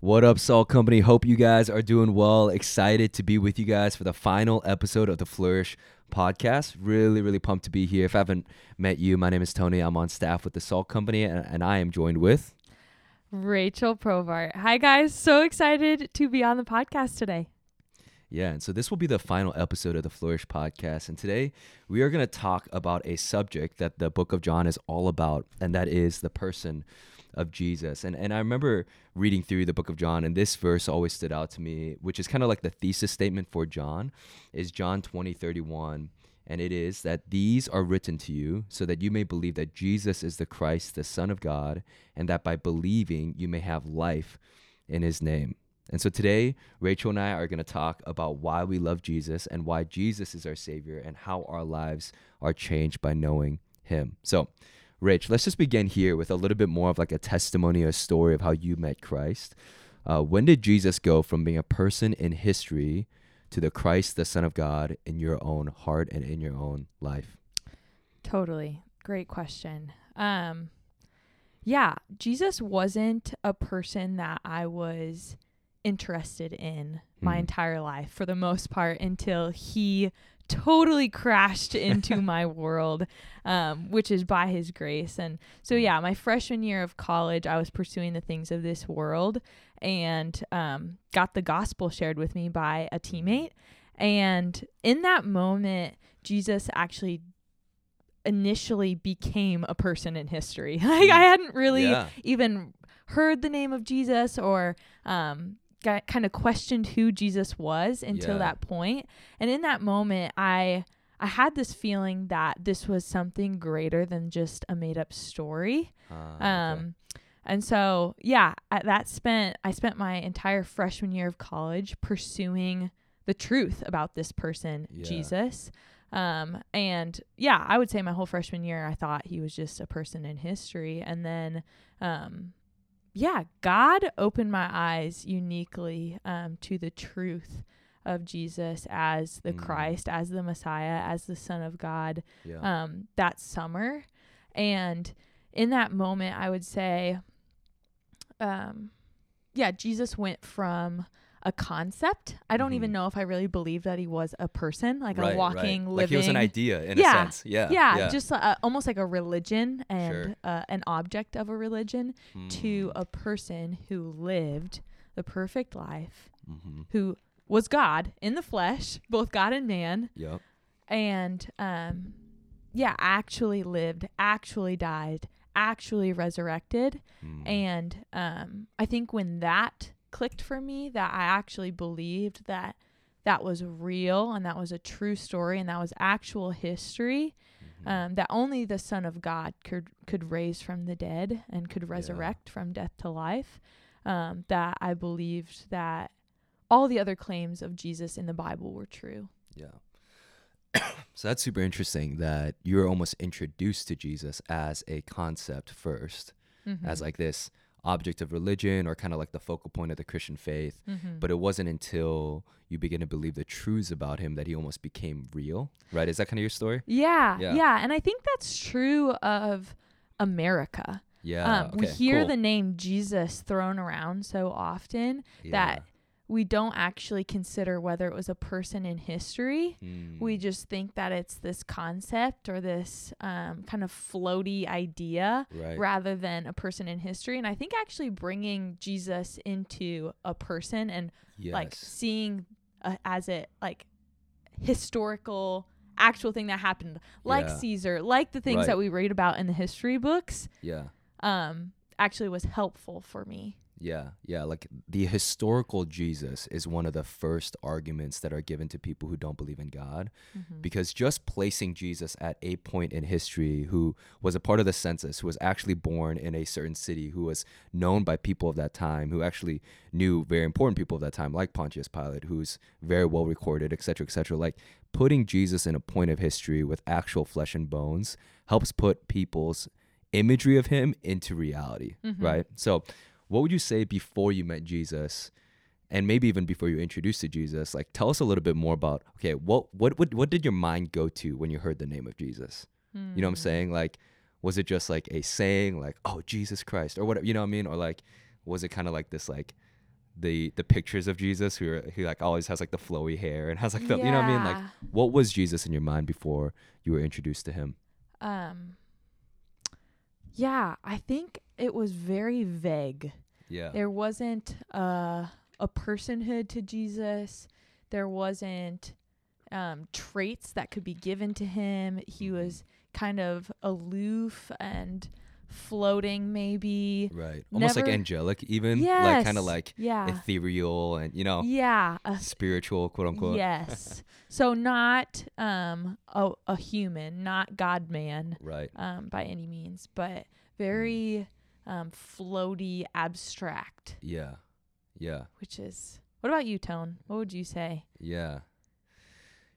What up, Salt Company? Hope you guys are doing well. Excited to be with you guys for the final episode of the Flourish podcast. Really, really pumped to be here. If I haven't met you, my name is Tony. I'm on staff with the Salt Company, and, and I am joined with Rachel Provart. Hi, guys. So excited to be on the podcast today. Yeah, and so this will be the final episode of the Flourish podcast. And today we are going to talk about a subject that the book of John is all about, and that is the person of Jesus. And and I remember reading through the book of John and this verse always stood out to me, which is kind of like the thesis statement for John, is John 20, 31. And it is that these are written to you so that you may believe that Jesus is the Christ, the Son of God, and that by believing you may have life in his name. And so today, Rachel and I are going to talk about why we love Jesus and why Jesus is our Savior and how our lives are changed by knowing Him. So, Rach, let's just begin here with a little bit more of like a testimony or story of how you met Christ. Uh, when did Jesus go from being a person in history to the Christ, the Son of God, in your own heart and in your own life? Totally. Great question. Um, yeah, Jesus wasn't a person that I was interested in my Mhm. entire life for the most part until he totally crashed into my world, um, which is by his grace. And so, yeah, my freshman year of college, I was pursuing the things of this world and um, got the gospel shared with me by a teammate. And in that moment, Jesus actually initially became a person in history. like, I hadn't really Yeah. even heard the name of Jesus or um, got kind of questioned who Jesus was until Yeah. that point. And in that moment, I I had this feeling that this was something greater than just a made up story. Okay. Um, and so yeah, I, that spent I spent my entire freshman year of college pursuing the truth about this person, Yeah. Jesus. Um, and yeah, I would say my whole freshman year, I thought he was just a person in history. And then, um, yeah, God opened my eyes uniquely um, to the truth of Jesus as the Mm. Christ, as the Messiah, as the Son of God yeah. um, that summer. And in that moment, I would say, um, yeah, Jesus went from a concept. I don't even Mhm. know if I really believe that he was a person, like Right, a walking, right. living. Like he was an idea in Yeah. a sense. Yeah. yeah, just uh, almost like a religion and Sure. uh, an object of a religion to Mm, a person who lived the perfect life, mhm. who was God in the flesh, both God and man, Yep. and um yeah actually lived actually died actually resurrected Mm. and um i think when that clicked for me that i actually believed that that was real and that was a true story and that was actual history Mhm. um, that only the son of god could could raise from the dead and could resurrect from death to life um, that i believed that all the other claims of jesus in the bible were true Yeah. so that's super interesting that you're almost introduced to Jesus as a concept 1st as Mhm. like this object of religion or kind of like the focal point of the Christian faith. Mhm. But it wasn't until you begin to believe the truths about him that he almost became real, right? Is that kind of your story? Yeah, Yeah. yeah, and I think that's true of America. Yeah. um, we hear cool. the name Jesus thrown around so often that we don't actually consider whether it was a person in history. Yeah. We Mm, just think that it's this concept or this um, kind of floaty idea right. rather than a person in history. And I think actually bringing Jesus into a person and Yes. like seeing uh, as it like historical actual thing that happened like Yeah. caesar like the things Right. that we read about in the history books yeah. um actually was helpful for me Yeah, yeah. Like the historical Jesus is one of the first arguments that are given to people who don't believe in God. Mm-hmm. Because just placing Jesus at a point in history, who was a part of the census, who was actually born in a certain city, who was known by people of that time, who actually knew very important people of that time, like Pontius Pilate, who's very well recorded, et cetera, et cetera. Like putting Jesus in a point of history with actual flesh and bones helps put people's imagery of him into reality, Mhm. right? So, what would you say before you met Jesus? And maybe even before you were introduced to Jesus, like tell us a little bit more about okay, what what what what did your mind go to when you heard the name of Jesus? You know what I'm Mm. saying? Like, was it just like a saying, like, oh, Jesus Christ, or whatever, you know what I mean? Or like, was it kind of like this, like, the the pictures of Jesus who are, who like always has like the flowy hair and has like the you know what I mean like what was Jesus in your mind before you were introduced to him? um yeah i think it was very vague. Yeah. there wasn't uh, a personhood to jesus. There wasn't um, traits that could be given to him. He was kind of aloof and floating maybe Right. Almost like angelic even yes like kind of like yeah ethereal and you know yeah a spiritual quote unquote. yes so not um a, a human not god man Right. um by any means but very um floaty abstract Yeah. Yeah. which is what about you tone what would you say Yeah.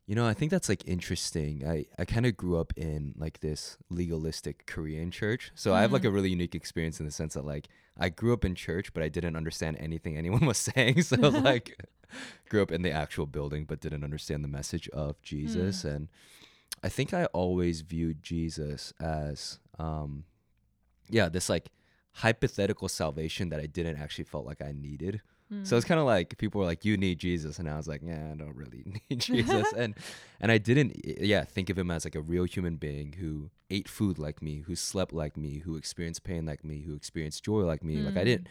You know, I think that's like interesting. I, I kind of grew up in like this legalistic Korean church. So I have like Mhm. a really unique experience in the sense that like I grew up in church, but I didn't understand anything anyone was saying. So like grew up in the actual building, but didn't understand the message of Jesus. And I think I always viewed Jesus as, um, yeah, this like hypothetical salvation that I didn't actually felt like I needed. So it's kind of like people were like, "You need Jesus," and I was like, "Yeah, I don't really need Jesus." and and I didn't, yeah, think of him as like a real human being who ate food like me, who slept like me, who experienced pain like me, who experienced joy like me. Like I Mm. didn't,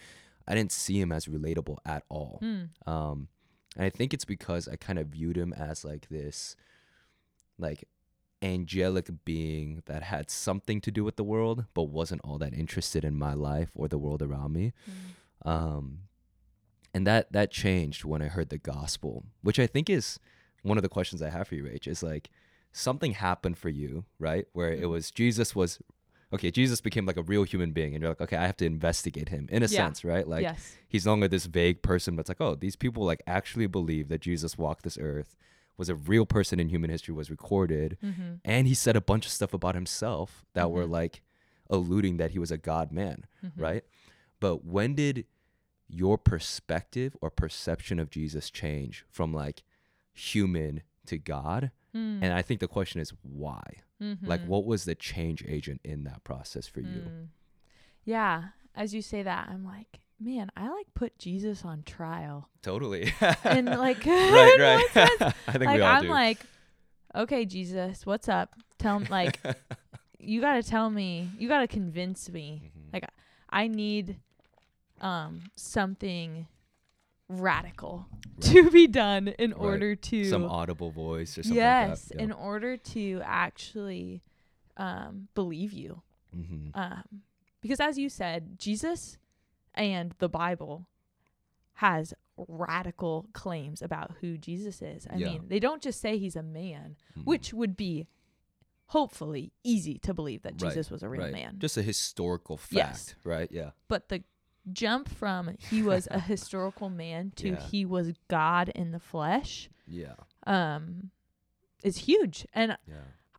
I didn't see him as relatable at all. Mm. Um, and I think it's because I kind of viewed him as like this, like angelic being that had something to do with the world, but wasn't all that interested in my life or the world around me. Mm. Um, and that that changed when I heard the gospel, which I think is one of the questions I have for you, Rach. Is like something happened for you, right? Where it Mhm. was Jesus was okay. Jesus became like a real human being, and you're like, okay, I have to investigate him in a Yeah. sense, right? Like yes he's no longer this vague person, but it's like, oh, these people like actually believe that Jesus walked this earth, was a real person in human history, was recorded, mm-hmm. and he said a bunch of stuff about himself that were Mhm. like alluding that he was a God man, Mm-hmm. right? But when did your perspective or perception of Jesus change from like human to God? Mm. And I think the question is why? Like, Mhm. what was the change agent in that process for you? Mm. Yeah, as you say that, I'm like, man, I like put Jesus on trial, Totally. and like, right, right. I think like we all I'm do. like, okay, Jesus, what's up? Tell me, like, you gotta tell me, you gotta convince me. Mhm. Like, I need um something radical Right. to be done in Right. order to some audible voice or something yes, like that. in order to actually um believe you. hmm Um, because as you said, Jesus and the Bible has radical claims about who Jesus is. I Yeah. mean, they don't just say he's a man, Mhm. which would be hopefully easy to believe that Right, Jesus was a real man. Just a historical fact, Yes. right? Yeah. but the jump from he was a historical man to Yeah. he was God in the flesh Yeah. um is huge. And Yeah.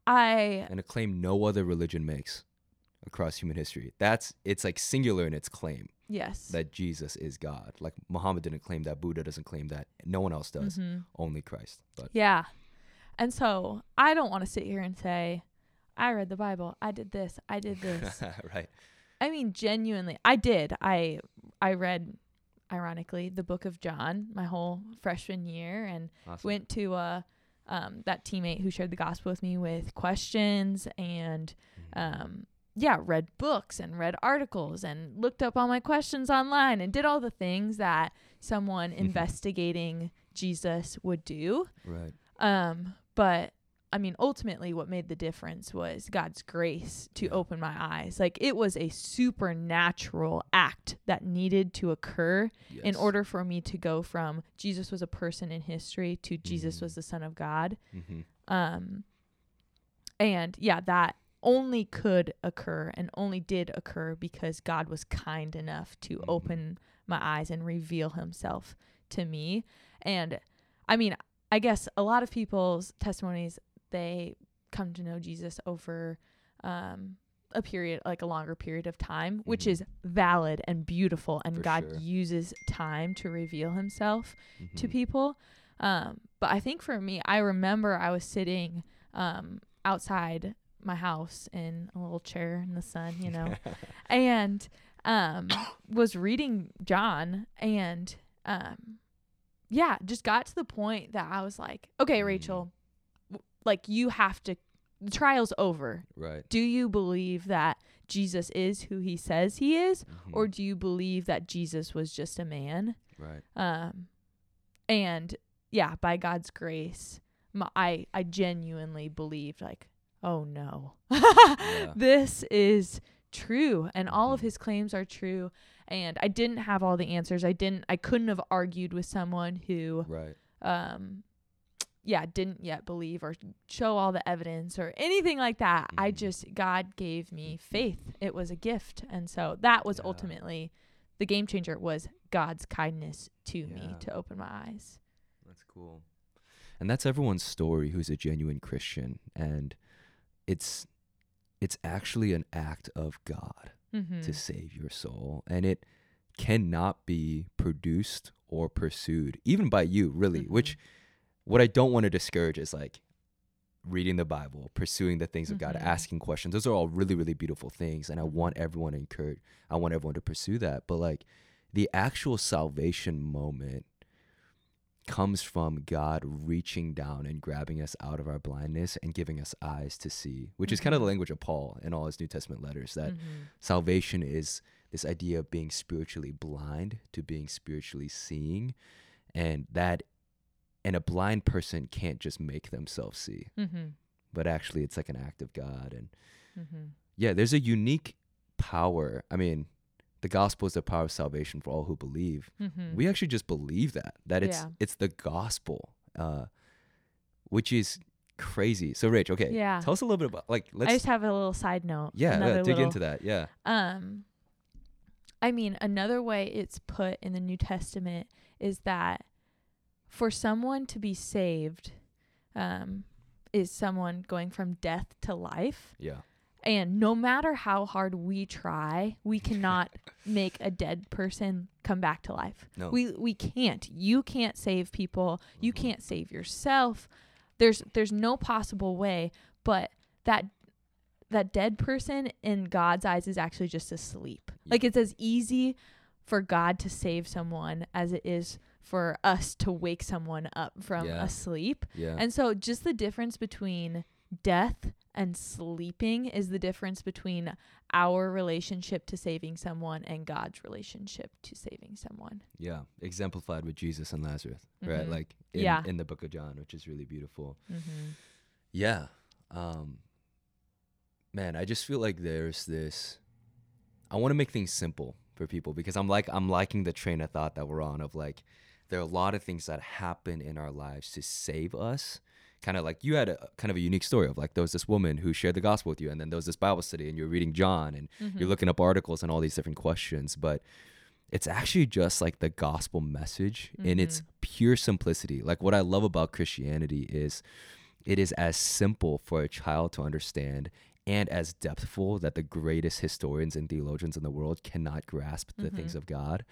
I And a claim no other religion makes across human history. That's it's like singular in its claim yes. that Jesus is God. Like Muhammad didn't claim that, Buddha doesn't claim that, no one else does. Mhm. Only Christ. But Yeah. And so I don't want to sit here and say, I read the Bible, I did this, I did this. right. I mean, genuinely, I did. I I read, ironically, the Book of John my whole freshman year, and Awesome. went to uh, um, that teammate who shared the gospel with me with questions and Mhm. um, yeah, read books and read articles and looked up all my questions online and did all the things that someone investigating Jesus would do. right. Um, but I mean, ultimately, what made the difference was God's grace to open my eyes. Like it was a supernatural act that needed to occur in order for me to go from Jesus was a person in history to Jesus Mhm. was the Son of God. Mhm. Um, and yeah, that only could occur and only did occur because God was kind enough to Mhm. open my eyes and reveal himself to me. And I mean, I guess a lot of people's testimonies, they come to know Jesus over um, a period, like a longer period of time, which Mhm. is valid and beautiful. And For God sure. uses time to reveal himself to Mhm. people. Um, but I think for me, I remember I was sitting um, outside my house in a little chair in the sun, you know, and um, was reading John, and um yeah, just got to the point that I was like, okay, Mm. Rachel, like you have to the trial's over. Right. Do you believe that Jesus is who he says he is Mhm. or do you believe that Jesus was just a man? right. Um and yeah, by God's grace, my, I I genuinely believed like, oh no. This is true and all of Mhm. his claims are true and I didn't have all the answers. I didn't I couldn't have argued with someone who Right. um yeah, didn't yet believe or show all the evidence or anything like that. I Mhm. just God gave me faith. It was a gift. And so that was Yeah. ultimately the game changer was God's kindness to me to open my eyes. That's cool. And that's everyone's story who's a genuine Christian and it's it's actually an act of God Mm-hmm. to save your soul and it cannot be produced or pursued even by you really which what I don't want to discourage is like reading the Bible, pursuing the things of God, Mhm. asking questions. Those are all really, really beautiful things. And I want everyone to encourage, I want everyone to pursue that. But like the actual salvation moment comes from God reaching down and grabbing us out of our blindness and giving us eyes to see, which is kind of the language of Paul in all his New Testament letters that Mhm. salvation is this idea of being spiritually blind to being spiritually seeing and that and a blind person can't just make themselves see Mhm. but actually it's like an act of god and Mhm. yeah there's a unique power i mean the gospel is the power of salvation for all who believe Mhm. we actually just believe that that it's Yeah. it's the gospel uh which is crazy so Rach okay Yeah. tell us a little bit about like let's I just have a little side note. yeah, yeah dig little- into that yeah Um, I mean, another way it's put in the New Testament is that for someone to be saved, um, is someone going from death to life. yeah And no matter how hard we try, we cannot make a dead person come back to life. no We we can't. You can't save people. You Mhm. can't save yourself. There's there's no possible way, but that that dead person in God's eyes is actually just asleep. Like it's as easy for God to save someone as it is for us to wake someone up from Yeah. asleep. yeah And so just the difference between death and sleeping is the difference between our relationship to saving someone and God's relationship to saving someone. Yeah, exemplified with Jesus and Lazarus, right? Mhm. Like in, Yeah. in the book of John, which is really beautiful. Mm-hmm. Yeah. Um man, I just feel like there's this I want to make things simple for people because I'm like I'm liking the train of thought that we're on of like there are a lot of things that happen in our lives to save us. Kind of like you had a kind of a unique story of like there was this woman who shared the gospel with you, and then there was this Bible study, and you're reading John, and Mm-hmm. you're looking up articles and all these different questions, but it's actually just like the gospel message in its Mhm. pure simplicity. Like what I love about Christianity is it is as simple for a child to understand and as depthful that the greatest historians and theologians in the world cannot grasp the things Mhm. of God.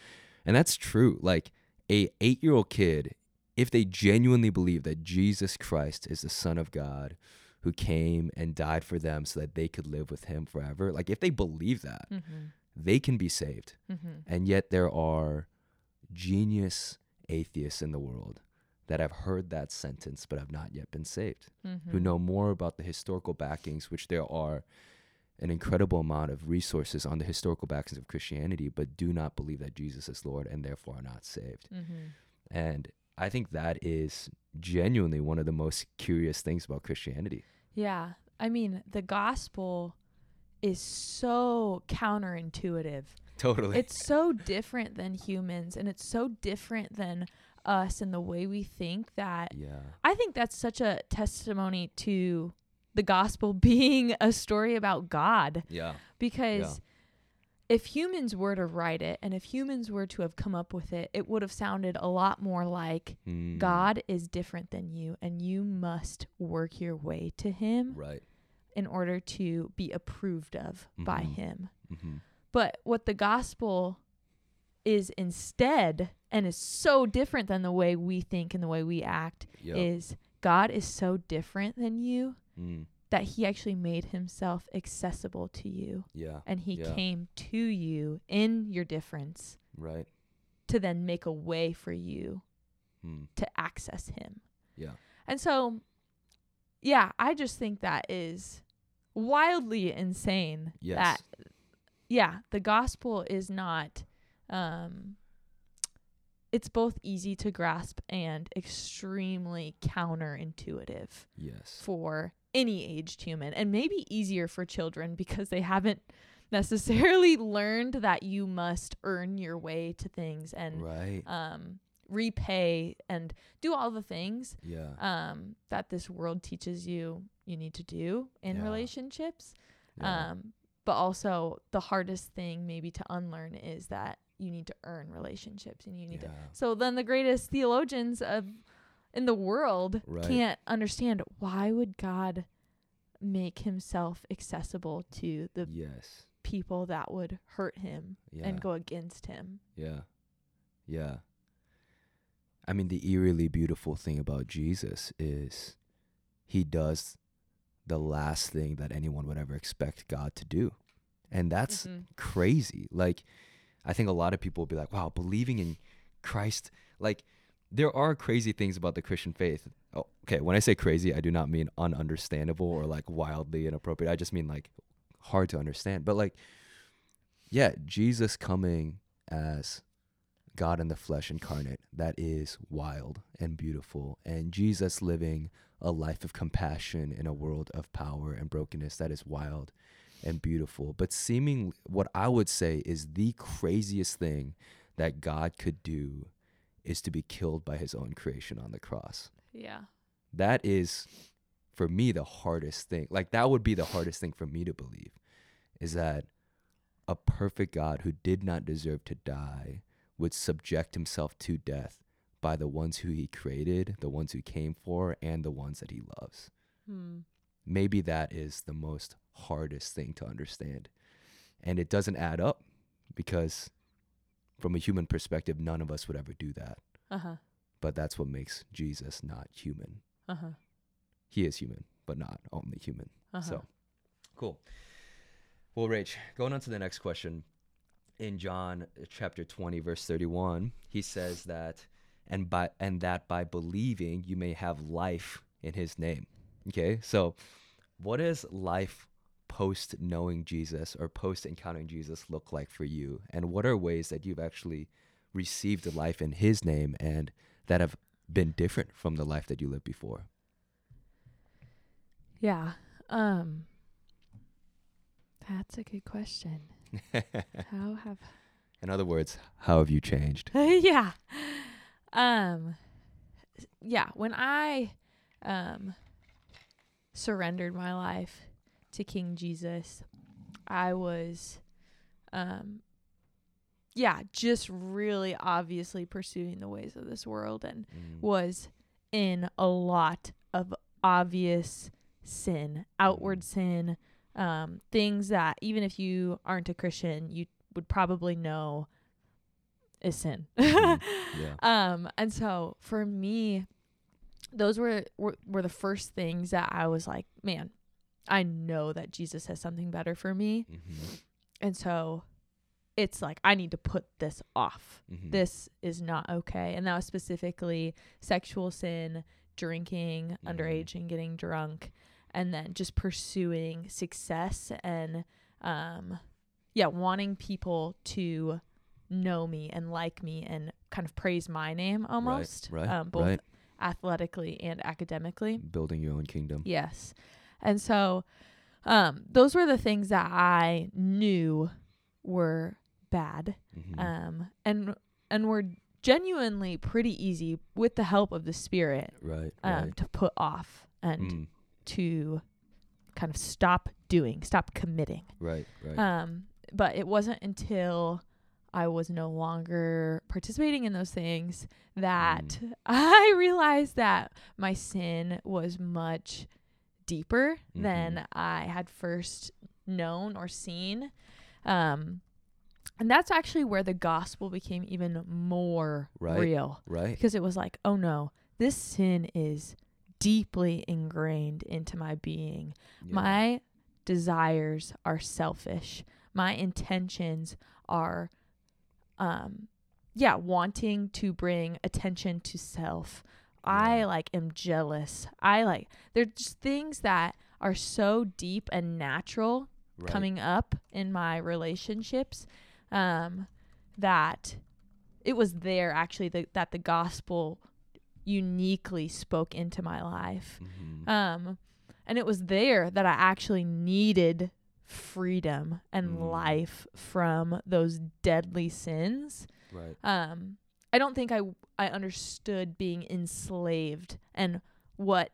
And that's true. Like a 8-year-old kid if they genuinely believe that Jesus Christ is the son of God who came and died for them so that they could live with him forever, like if they believe that, Mm-hmm. they can be saved. Mm-hmm. And yet there are genius atheists in the world that have heard that sentence but have not yet been saved, Mm-hmm. who know more about the historical backings, which there are an incredible amount of resources on the historical backings of Christianity, but do not believe that Jesus is Lord and therefore are not saved. Mm-hmm. And I think that is genuinely one of the most curious things about Christianity. Yeah. I mean, the gospel is so counterintuitive. Totally. It's so different than humans and it's so different than us and the way we think that yeah. I think that's such a testimony to the gospel being a story about God Yeah. because if humans were to write it and if humans were to have come up with it, it would have sounded a lot more like Mm, God is different than you and you must work your way to him Right. in order to be approved of by Mhm. him. hmm But what the gospel is instead and is so different than the way we think and the way we act Yep. is God is so different than you Mm, that he actually made himself accessible to you yeah. and he Yeah. came to you in your difference Right. to then make a way for you Hmm. to access him. Yeah. And so yeah, I just think that is wildly insane Yes. that yeah, the gospel is not um it's both easy to grasp and extremely counterintuitive yes. for any aged human and maybe easier for children because they haven't necessarily learned that you must earn your way to things and Right. um repay and do all the things Yeah. um that this world teaches you you need to do in Yeah. relationships yeah. um but also the hardest thing maybe to unlearn is that you need to earn relationships and you need to so then the greatest theologians of in the world Right. can't understand why would God make himself accessible to the Yes. people that would hurt him Yeah. and go against him. Yeah. Yeah. I mean, the eerily beautiful thing about Jesus is he does the last thing that anyone would ever expect God to do. And that's Mhm. crazy. Like, I think a lot of people will be like, wow, believing in Christ, like, there are crazy things about the Christian faith. Oh, okay, when I say crazy, I do not mean ununderstandable or like wildly inappropriate. I just mean like hard to understand. But like, yeah, Jesus coming as God in the flesh incarnate, that is wild and beautiful. And Jesus living a life of compassion in a world of power and brokenness, that is wild and beautiful. But seeming what I would say is the craziest thing that God could do is to be killed by his own creation on the cross. Yeah. That is for me the hardest thing. Like that would be the hardest thing for me to believe is that a perfect God who did not deserve to die would subject himself to death by the ones who he created, the ones who came for, and the ones that he loves. Hmm. Maybe that is the most hardest thing to understand. And it doesn't add up because, from a human perspective, none of us would ever do that. Uh-huh. But that's what makes Jesus not human. Uh-huh. He is human, but not only human. Uh-huh. So, cool. Well, Rach, going on to the next question. In John chapter 20, verse 31, he says that, and by and that by believing you may have life in his name. Okay, so what does life post knowing Jesus or post encountering Jesus look like for you? And what are ways that you've actually received a life in his name and that have been different from the life that you lived before? Yeah. Um That's a good question. How have In other words, how have you changed? yeah. Um yeah, when I um surrendered my life to King Jesus, I was um yeah, just really obviously pursuing the ways of this world and Mm. was in a lot of obvious sin, outward sin, um, things that even if you aren't a Christian, you would probably know is sin. Mhm. Yeah. Um, and so for me, those were, were were the first things that I was like, man, I know that Jesus has something better for me, Mm-hmm. and so it's like I need to put this off Mm-hmm. this is not okay. And that was specifically sexual sin, drinking Mhm. underage and getting drunk, and then just pursuing success and um yeah, wanting people to know me and like me and kind of praise my name almost. right, um both right. athletically and academically. building your own kingdom. Yes. And so um those were the things that I knew were bad Mhm. um and and were genuinely pretty easy with the help of the spirit right. um right. to put off and Mm, to kind of stop doing stop committing right. Right. um but it wasn't until I was no longer participating in those things that Mm. I realized that my sin was much deeper than Mhm. I had first known or seen. Um, and that's actually where the gospel became even more Right. real right. because it was like, oh no, this sin is deeply ingrained into my being. Yeah. My desires are selfish. My intentions are um yeah, wanting to bring attention to self. I like am jealous. I like there's just things that are so deep and natural Right. coming up in my relationships um that it was there actually that that the gospel uniquely spoke into my life Mhm. um and it was there that i actually needed freedom and Mm. life from those deadly sins right. um i don't think i i understood being enslaved and what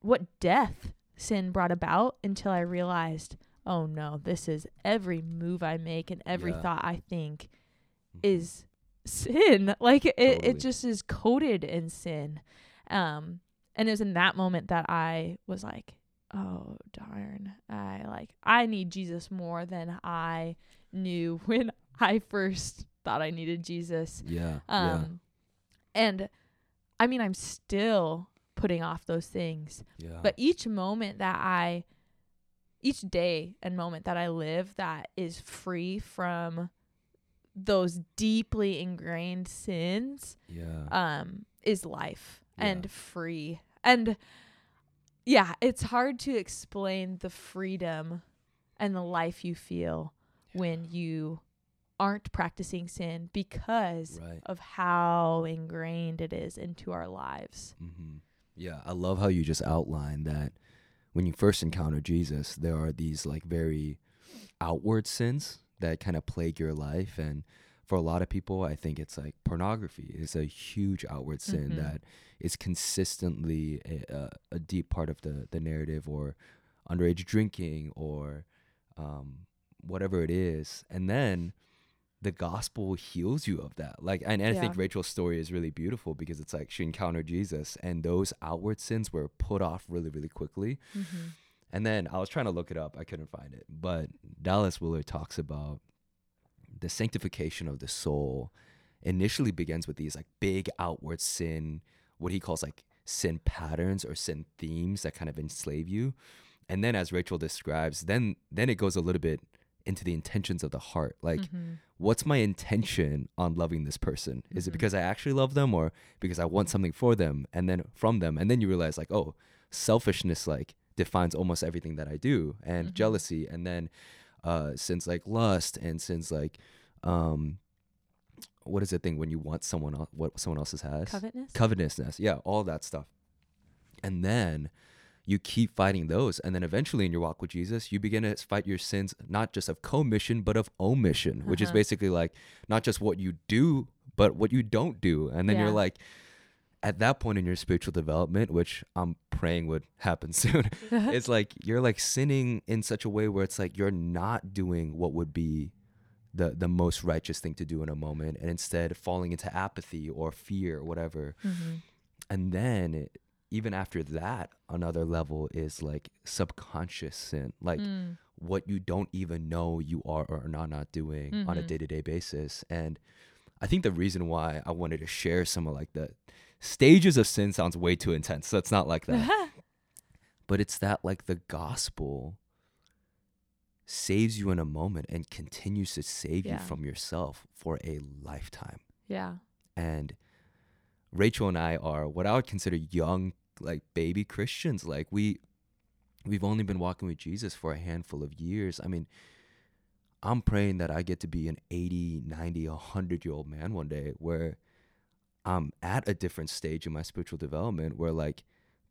what death sin brought about until i realized oh no this is every move i make and every Yeah. thought i think Mhm. is sin like it, Totally. it just is coated in sin um and it was in that moment that i was like oh darn i like i need jesus more than i knew when i first thought i needed jesus yeah. um and i mean i'm still putting off those things yeah. Yeah. but each moment that i each day and moment that i live that is free from those deeply ingrained sins yeah. um is life Yeah. and free and yeah it's hard to explain the freedom and the life you feel when you aren't practicing sin because right. of how ingrained it is into our lives hmm Yeah, I love how you just outlined that when you first encounter Jesus, there are these like very outward sins that kind of plague your life. And for a lot of people, I think it's like pornography is a huge outward sin Mhm. that is consistently a, a, a deep part of the, the narrative, or underage drinking, or um, whatever it is. And then the gospel heals you of that. Like, and, and I think Rachel's story is really beautiful because it's like she encountered Jesus, and those outward sins were put off really, really quickly. mm-hmm. And then I was trying to look it up, I couldn't find it. But Dallas Willard talks about the sanctification of the soul initially begins with these like big outward sin, what he calls like sin patterns or sin themes that kind of enslave you. And then as Rachel describes, then then it goes a little bit into the intentions of the heart. Like mm-hmm. what's my intention on loving this person? Is it Mhm. because I actually love them or because I want something for them and then from them? And then you realize like, oh, selfishness like defines almost everything that I do and Mhm. jealousy and then uh sins like lust and sins like um what is the thing when you want someone else what someone else's has? covetousness covetousness yeah all that stuff and then you keep fighting those and then eventually in your walk with jesus you begin to fight your sins not just of commission but of omission which is Uh-huh. basically like not just what you do but what you don't do and then Yeah. you're like at that point in your spiritual development which i'm praying would happen soon it's like you're like sinning in such a way where it's like you're not doing what would be the the most righteous thing to do in a moment and instead falling into apathy or fear or whatever mm-hmm. and then it- even after that another level is like subconscious sin like mm. what you don't even know you are or are not not doing on a Mhm. day-to-day basis. And i think the reason why i wanted to share some of like the stages of sin sounds way too intense so it's not like that. But it's that like the gospel saves you in a moment and continues to save you from yourself for a lifetime. Yeah. And Rachel and I are what I would consider young like baby Christians. Like we we've only been walking with Jesus for a handful of years. I mean I'm praying that I get to be an 80 90 100 year old man one day where I'm at a different stage in my spiritual development where like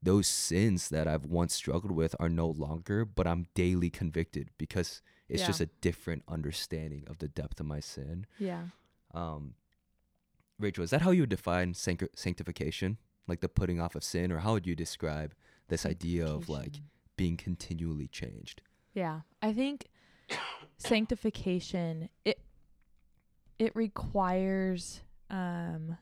those sins that I've once struggled with are no longer but I'm daily convicted because it's Yeah. just a different understanding of the depth of my sin. Yeah. Um, Rachel, is that how you would define sanctification? Like the putting off of sin? Or how would you describe this idea of like being continually changed? Yeah, I think sanctification it it requires um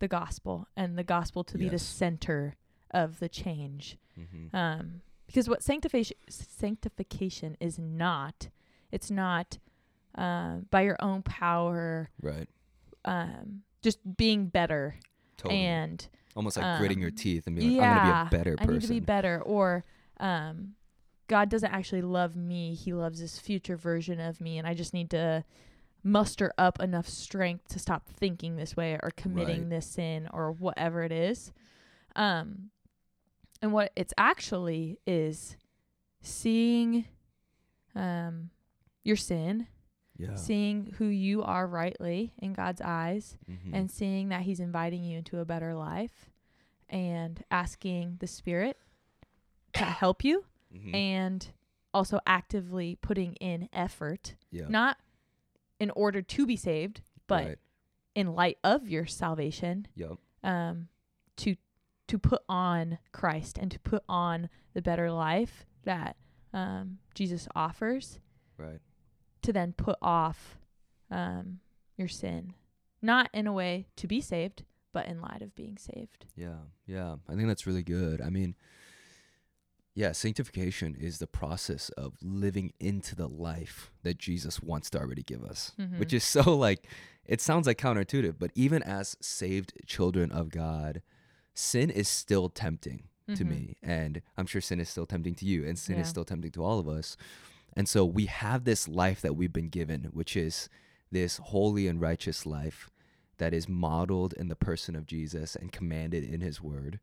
the gospel and the gospel to be the center of the change. Mm-hmm. Um because what sanctification sanctification is not it's not um by your own power Right. um just being better Totally. and Almost like gritting your um, teeth and being like, yeah, I'm going to be a better person. I need to be better or um God doesn't actually love me. He loves this future version of me and I just need to muster up enough strength to stop thinking this way or committing Right. this sin or whatever it is. Um, and what it's actually is seeing um, your sin, Yeah. seeing who you are rightly in God's eyes, Mhm. and seeing that He's inviting you into a better life and asking the Spirit to help you Mhm. and also actively putting in effort, yeah. not in order to be saved, but Right. in light of your salvation, Yep. um, to to put on Christ and to put on the better life that um, Jesus offers, Right. To then put off um, your sin, not in a way to be saved, but in light of being saved. Yeah, yeah. I think that's really good. I mean, yeah, sanctification is the process of living into the life that Jesus wants to already give us, which Mhm. is so like, it sounds like counterintuitive, but even as saved children of God, sin is still tempting to Mhm. me. And I'm sure sin is still tempting to you, and sin is still tempting to all of us. And so we have this life that we've been given, which is this holy and righteous life that is modeled in the person of Jesus and commanded in his word.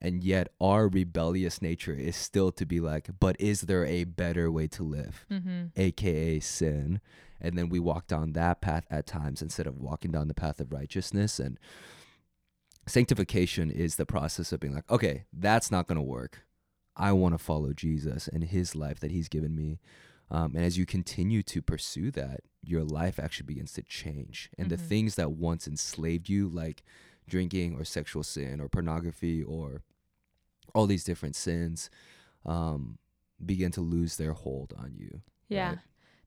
And yet our rebellious nature is still to be like, but is there a better way to live? Mm-hmm. aka sin and then we walk down that path at times instead of walking down the path of righteousness and sanctification is the process of being like okay that's not going to work i want to follow jesus and his life that he's given me um, and as you continue to pursue that your life actually begins to change and the Mhm. things that once enslaved you like drinking or sexual sin or pornography or all these different sins um, begin to lose their hold on you Yeah. Right.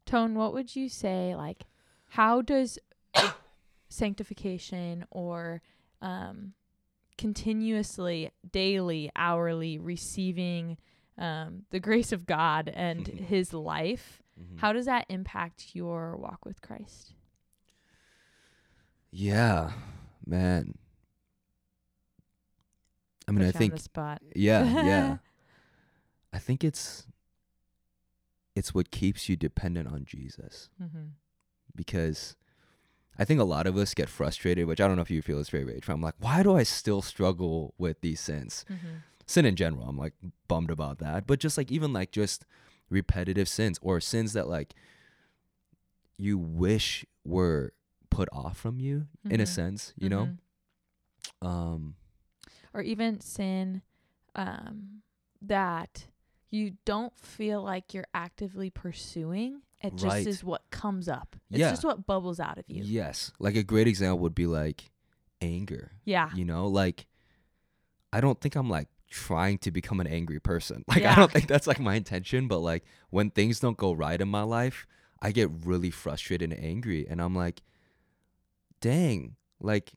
Tone, what would you say like how does sanctification or um continuously daily hourly receiving um the grace of God and his life Mhm. how does that impact your walk with Christ? Yeah, man. I mean, Put I think spot. yeah, yeah. I think it's it's what keeps you dependent on Jesus Mm-hmm. because I think a lot of us get frustrated, which I don't know if you feel this way, Rachel. I'm like, why do I still struggle with these sins? Mm-hmm. Sin in general, I'm like bummed about that. But just like even like just repetitive sins or sins that like you wish were put off from you in a Mhm. sense, you know? Um or even sin um, that you don't feel like you're actively pursuing. It just is what comes up. It's Yeah. just what bubbles out of you. Yes. Like a great example would be like anger. Yeah. You know, like I don't think I'm like trying to become an angry person. Like I don't think that's like my intention, but like when things don't go right in my life, I get really frustrated and angry and I'm like dang, like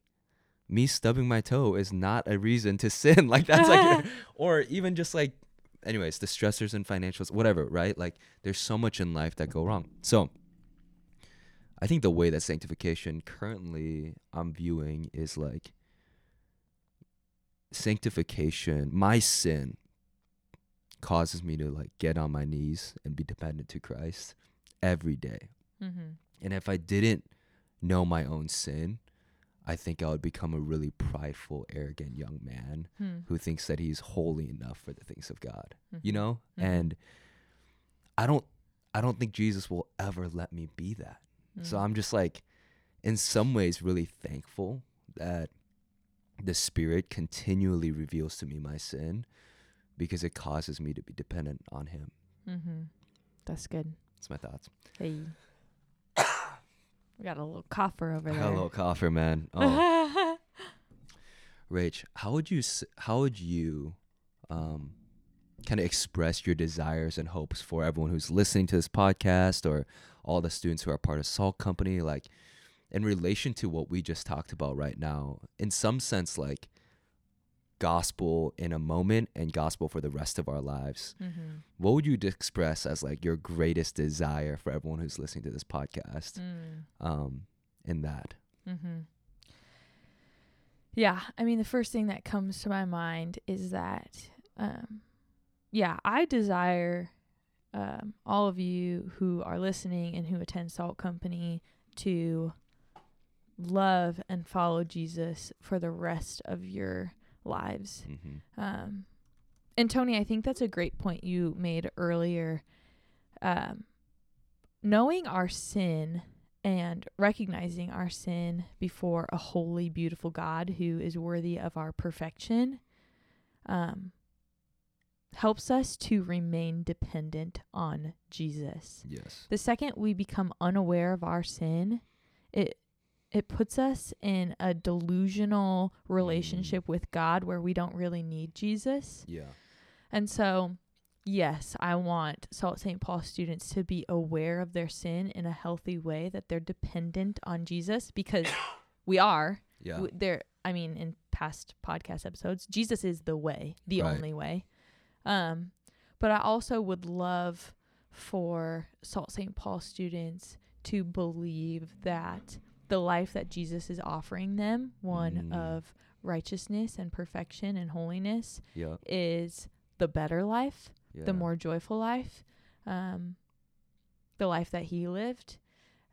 me stubbing my toe is not a reason to sin. Like that's like or even just like anyways, the stressors and financials, whatever, right? Like there's so much in life that go wrong. So I think the way that sanctification currently I'm viewing is like sanctification, my sin causes me to like get on my knees and be dependent to Christ every day. mm-hmm. And if I didn't know my own sin, I think I would become a really prideful, arrogant young man hmm. who thinks that he's holy enough for the things of God. You Mhm. know? Mhm. And I don't I don't think Jesus will ever let me be that. So Mm. I'm just like in some ways really thankful that the spirit continually reveals to me my sin because it causes me to be dependent on him. Mm-hmm. That's good. That's my thoughts. Hey. we got a little cougher over there. Hello, cougher man. Oh, Rach, how would you how would you um kind of express your desires and hopes for everyone who's listening to this podcast or all the students who are part of Salt Company like in relation to what we just talked about right now in some sense like gospel in a moment and gospel for the rest of our lives mm-hmm. what would you express as like your greatest desire for everyone who's listening to this podcast Mm. um in that Mm-hmm. Yeah, I mean, the first thing that comes to my mind is that, um, yeah, I desire um, all of you who are listening and who attend Salt Company to love and follow Jesus for the rest of your lives. Mm-hmm. Um, and Tony, I think that's a great point you made earlier. Um, knowing our sin and recognizing our sin before a holy, beautiful God who is worthy of our perfection um, helps us to remain dependent on Jesus. Yes. The second we become unaware of our sin, it it puts us in a delusional relationship with God where we don't really need Jesus. Yeah. And so, yes, I want Salt St. Paul students to be aware of their sin in a healthy way that they're dependent on Jesus because we are. Yeah. W- There I mean in past podcast episodes, Jesus is the way, the Right. only way. Um but I also would love for Salt St. Paul students to believe that the life that Jesus is offering them, one Mm. of righteousness and perfection and holiness, yeah. is the better life, Yeah. the more joyful life, um, the life that he lived,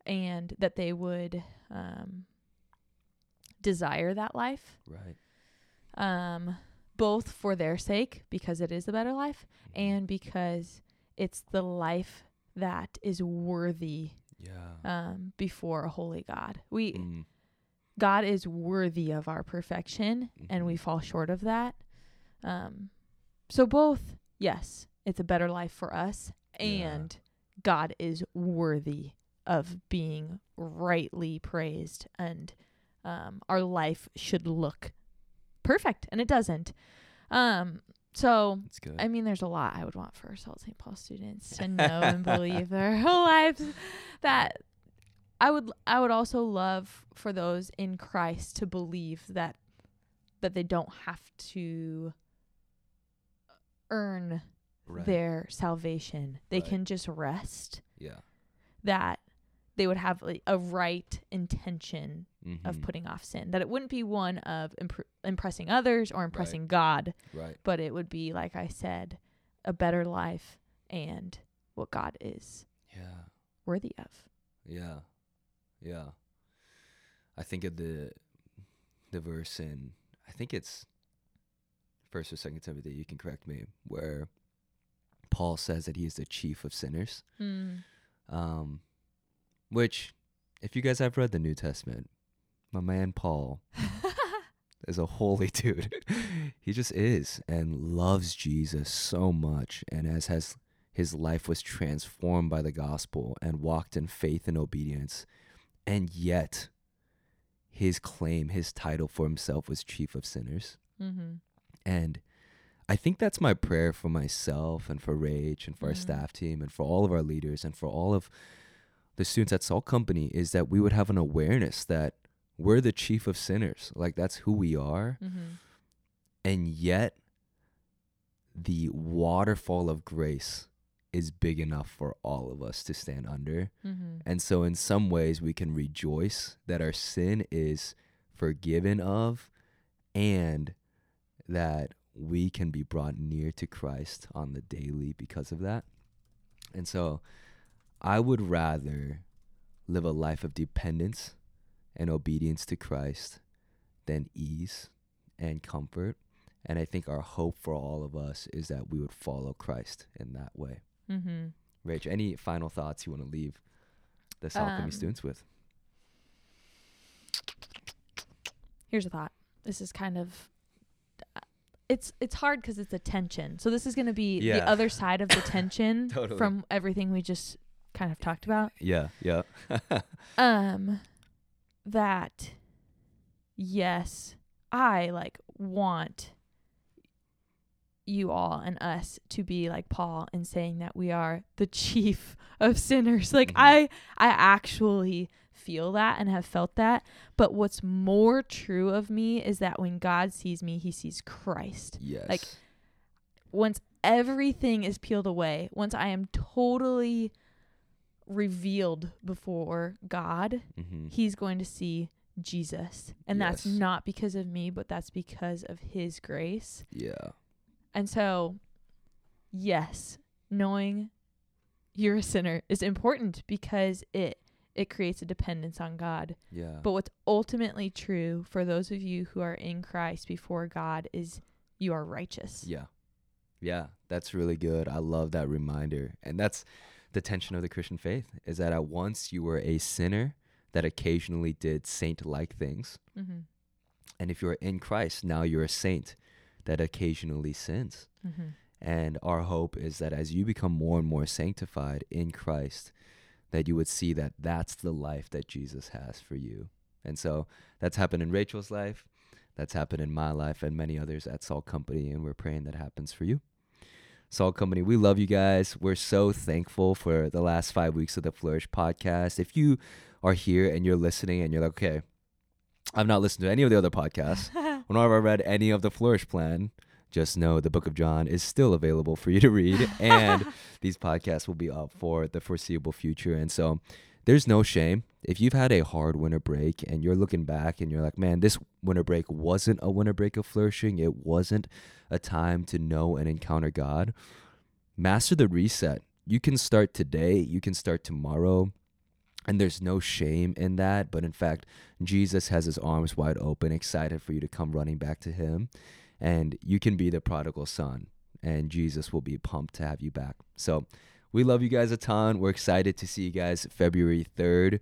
and that they would um, desire that life, Right. um, both for their sake, because it is the better life, Mhm. and because it's the life that is worthy yeah. um, before a holy God. We Mm. God is worthy of our perfection, and we Mhm. fall short of that. Um, so both, yes, it's a better life for us, Yeah. and God is worthy of being rightly praised, and um, our life should look perfect, and it doesn't. Um, so good. I mean, there's a lot I would want for Salt St. Paul students to know and believe their whole lives. That I would, I would also love for those in Christ to believe that that they don't have to earn right. their salvation. They Right. can just rest. Yeah. That they would have like a right intention of Mhm. putting off sin. That it wouldn't be one of impr- impressing others or impressing God, Right. but it would be like I said, a better life and what God is Yeah. worthy of. Yeah. Yeah. I think of the the verse in I think it's first or second Timothy, you can correct me, where Paul says that he is the chief of sinners. Mm. Um which if you guys have read the New Testament, my man Paul is a holy dude. he just is and loves Jesus so much and as has his life was transformed by the gospel and walked in faith and obedience. And yet his claim, his title for himself was chief of sinners. mm-hmm. And I think that's my prayer for myself and for Rach and for our Mhm. staff team and for all of our leaders and for all of the students at Salt Company is that we would have an awareness that we're the chief of sinners. Like that's who we are. Mm-hmm. And yet the waterfall of grace is big enough for all of us to stand under. Mm-hmm. And so, in some ways, we can rejoice that our sin is forgiven of and that we can be brought near to Christ on the daily because of that. And so, I would rather live a life of dependence and obedience to Christ than ease and comfort. And I think our hope for all of us is that we would follow Christ in that way. Mm-hmm. Rach, any final thoughts you want to leave the South Um, students with? Here's a thought. This is kind of it's it's hard because it's a tension. So this is going to be Yeah. the other side of the tension Totally. from everything we just kind of talked about. Yeah, yeah. Um, that yes, I like want you all and us to be like Paul in saying that we are the chief of sinners. Like Mhm. I I actually feel that and have felt that. But what's more true of me is that when God sees me, he sees Christ. yes. Like once everything is peeled away, once I am totally revealed before God, mm-hmm. he's going to see Jesus. And that's not because of me, but that's because of his grace. Yeah. And so, yes, knowing you're a sinner is important because it it creates a dependence on God. Yeah. But what's ultimately true for those of you who are in Christ before God is you are righteous. Yeah. Yeah, that's really good. I love that reminder. And that's the tension of the Christian faith is that at once you were a sinner that occasionally did saint like things. Mm-hmm. And if you're in Christ, now you're a saint that occasionally sins. Mm-hmm. And our hope is that as you become more and more sanctified in Christ, that you would see that that's the life that Jesus has for you. And so that's happened in Rachel's life. That's happened in my life and many others at Salt Company. And we're praying that happens for you. Salt Company, we love you guys. We're so thankful for the last five weeks of the Flourish podcast. If you are here and you're listening and you're like, okay, I've not listened to any of the other podcasts, nor have I read any of the Flourish plan, just know the book of John is still available for you to read. and these podcasts will be up for the foreseeable future. And so there's no shame. If you've had a hard winter break and you're looking back and you're like, man, this winter break wasn't a winter break of flourishing, it wasn't a time to know and encounter God, master the reset. You can start today, you can start tomorrow. And there's no shame in that. But in fact, Jesus has his arms wide open, excited for you to come running back to him. And you can be the prodigal son, and Jesus will be pumped to have you back. So, we love you guys a ton. We're excited to see you guys February 3rd.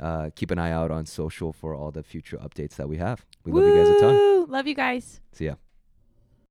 Uh, keep an eye out on social for all the future updates that we have. We love you guys a ton. Love you guys. See ya.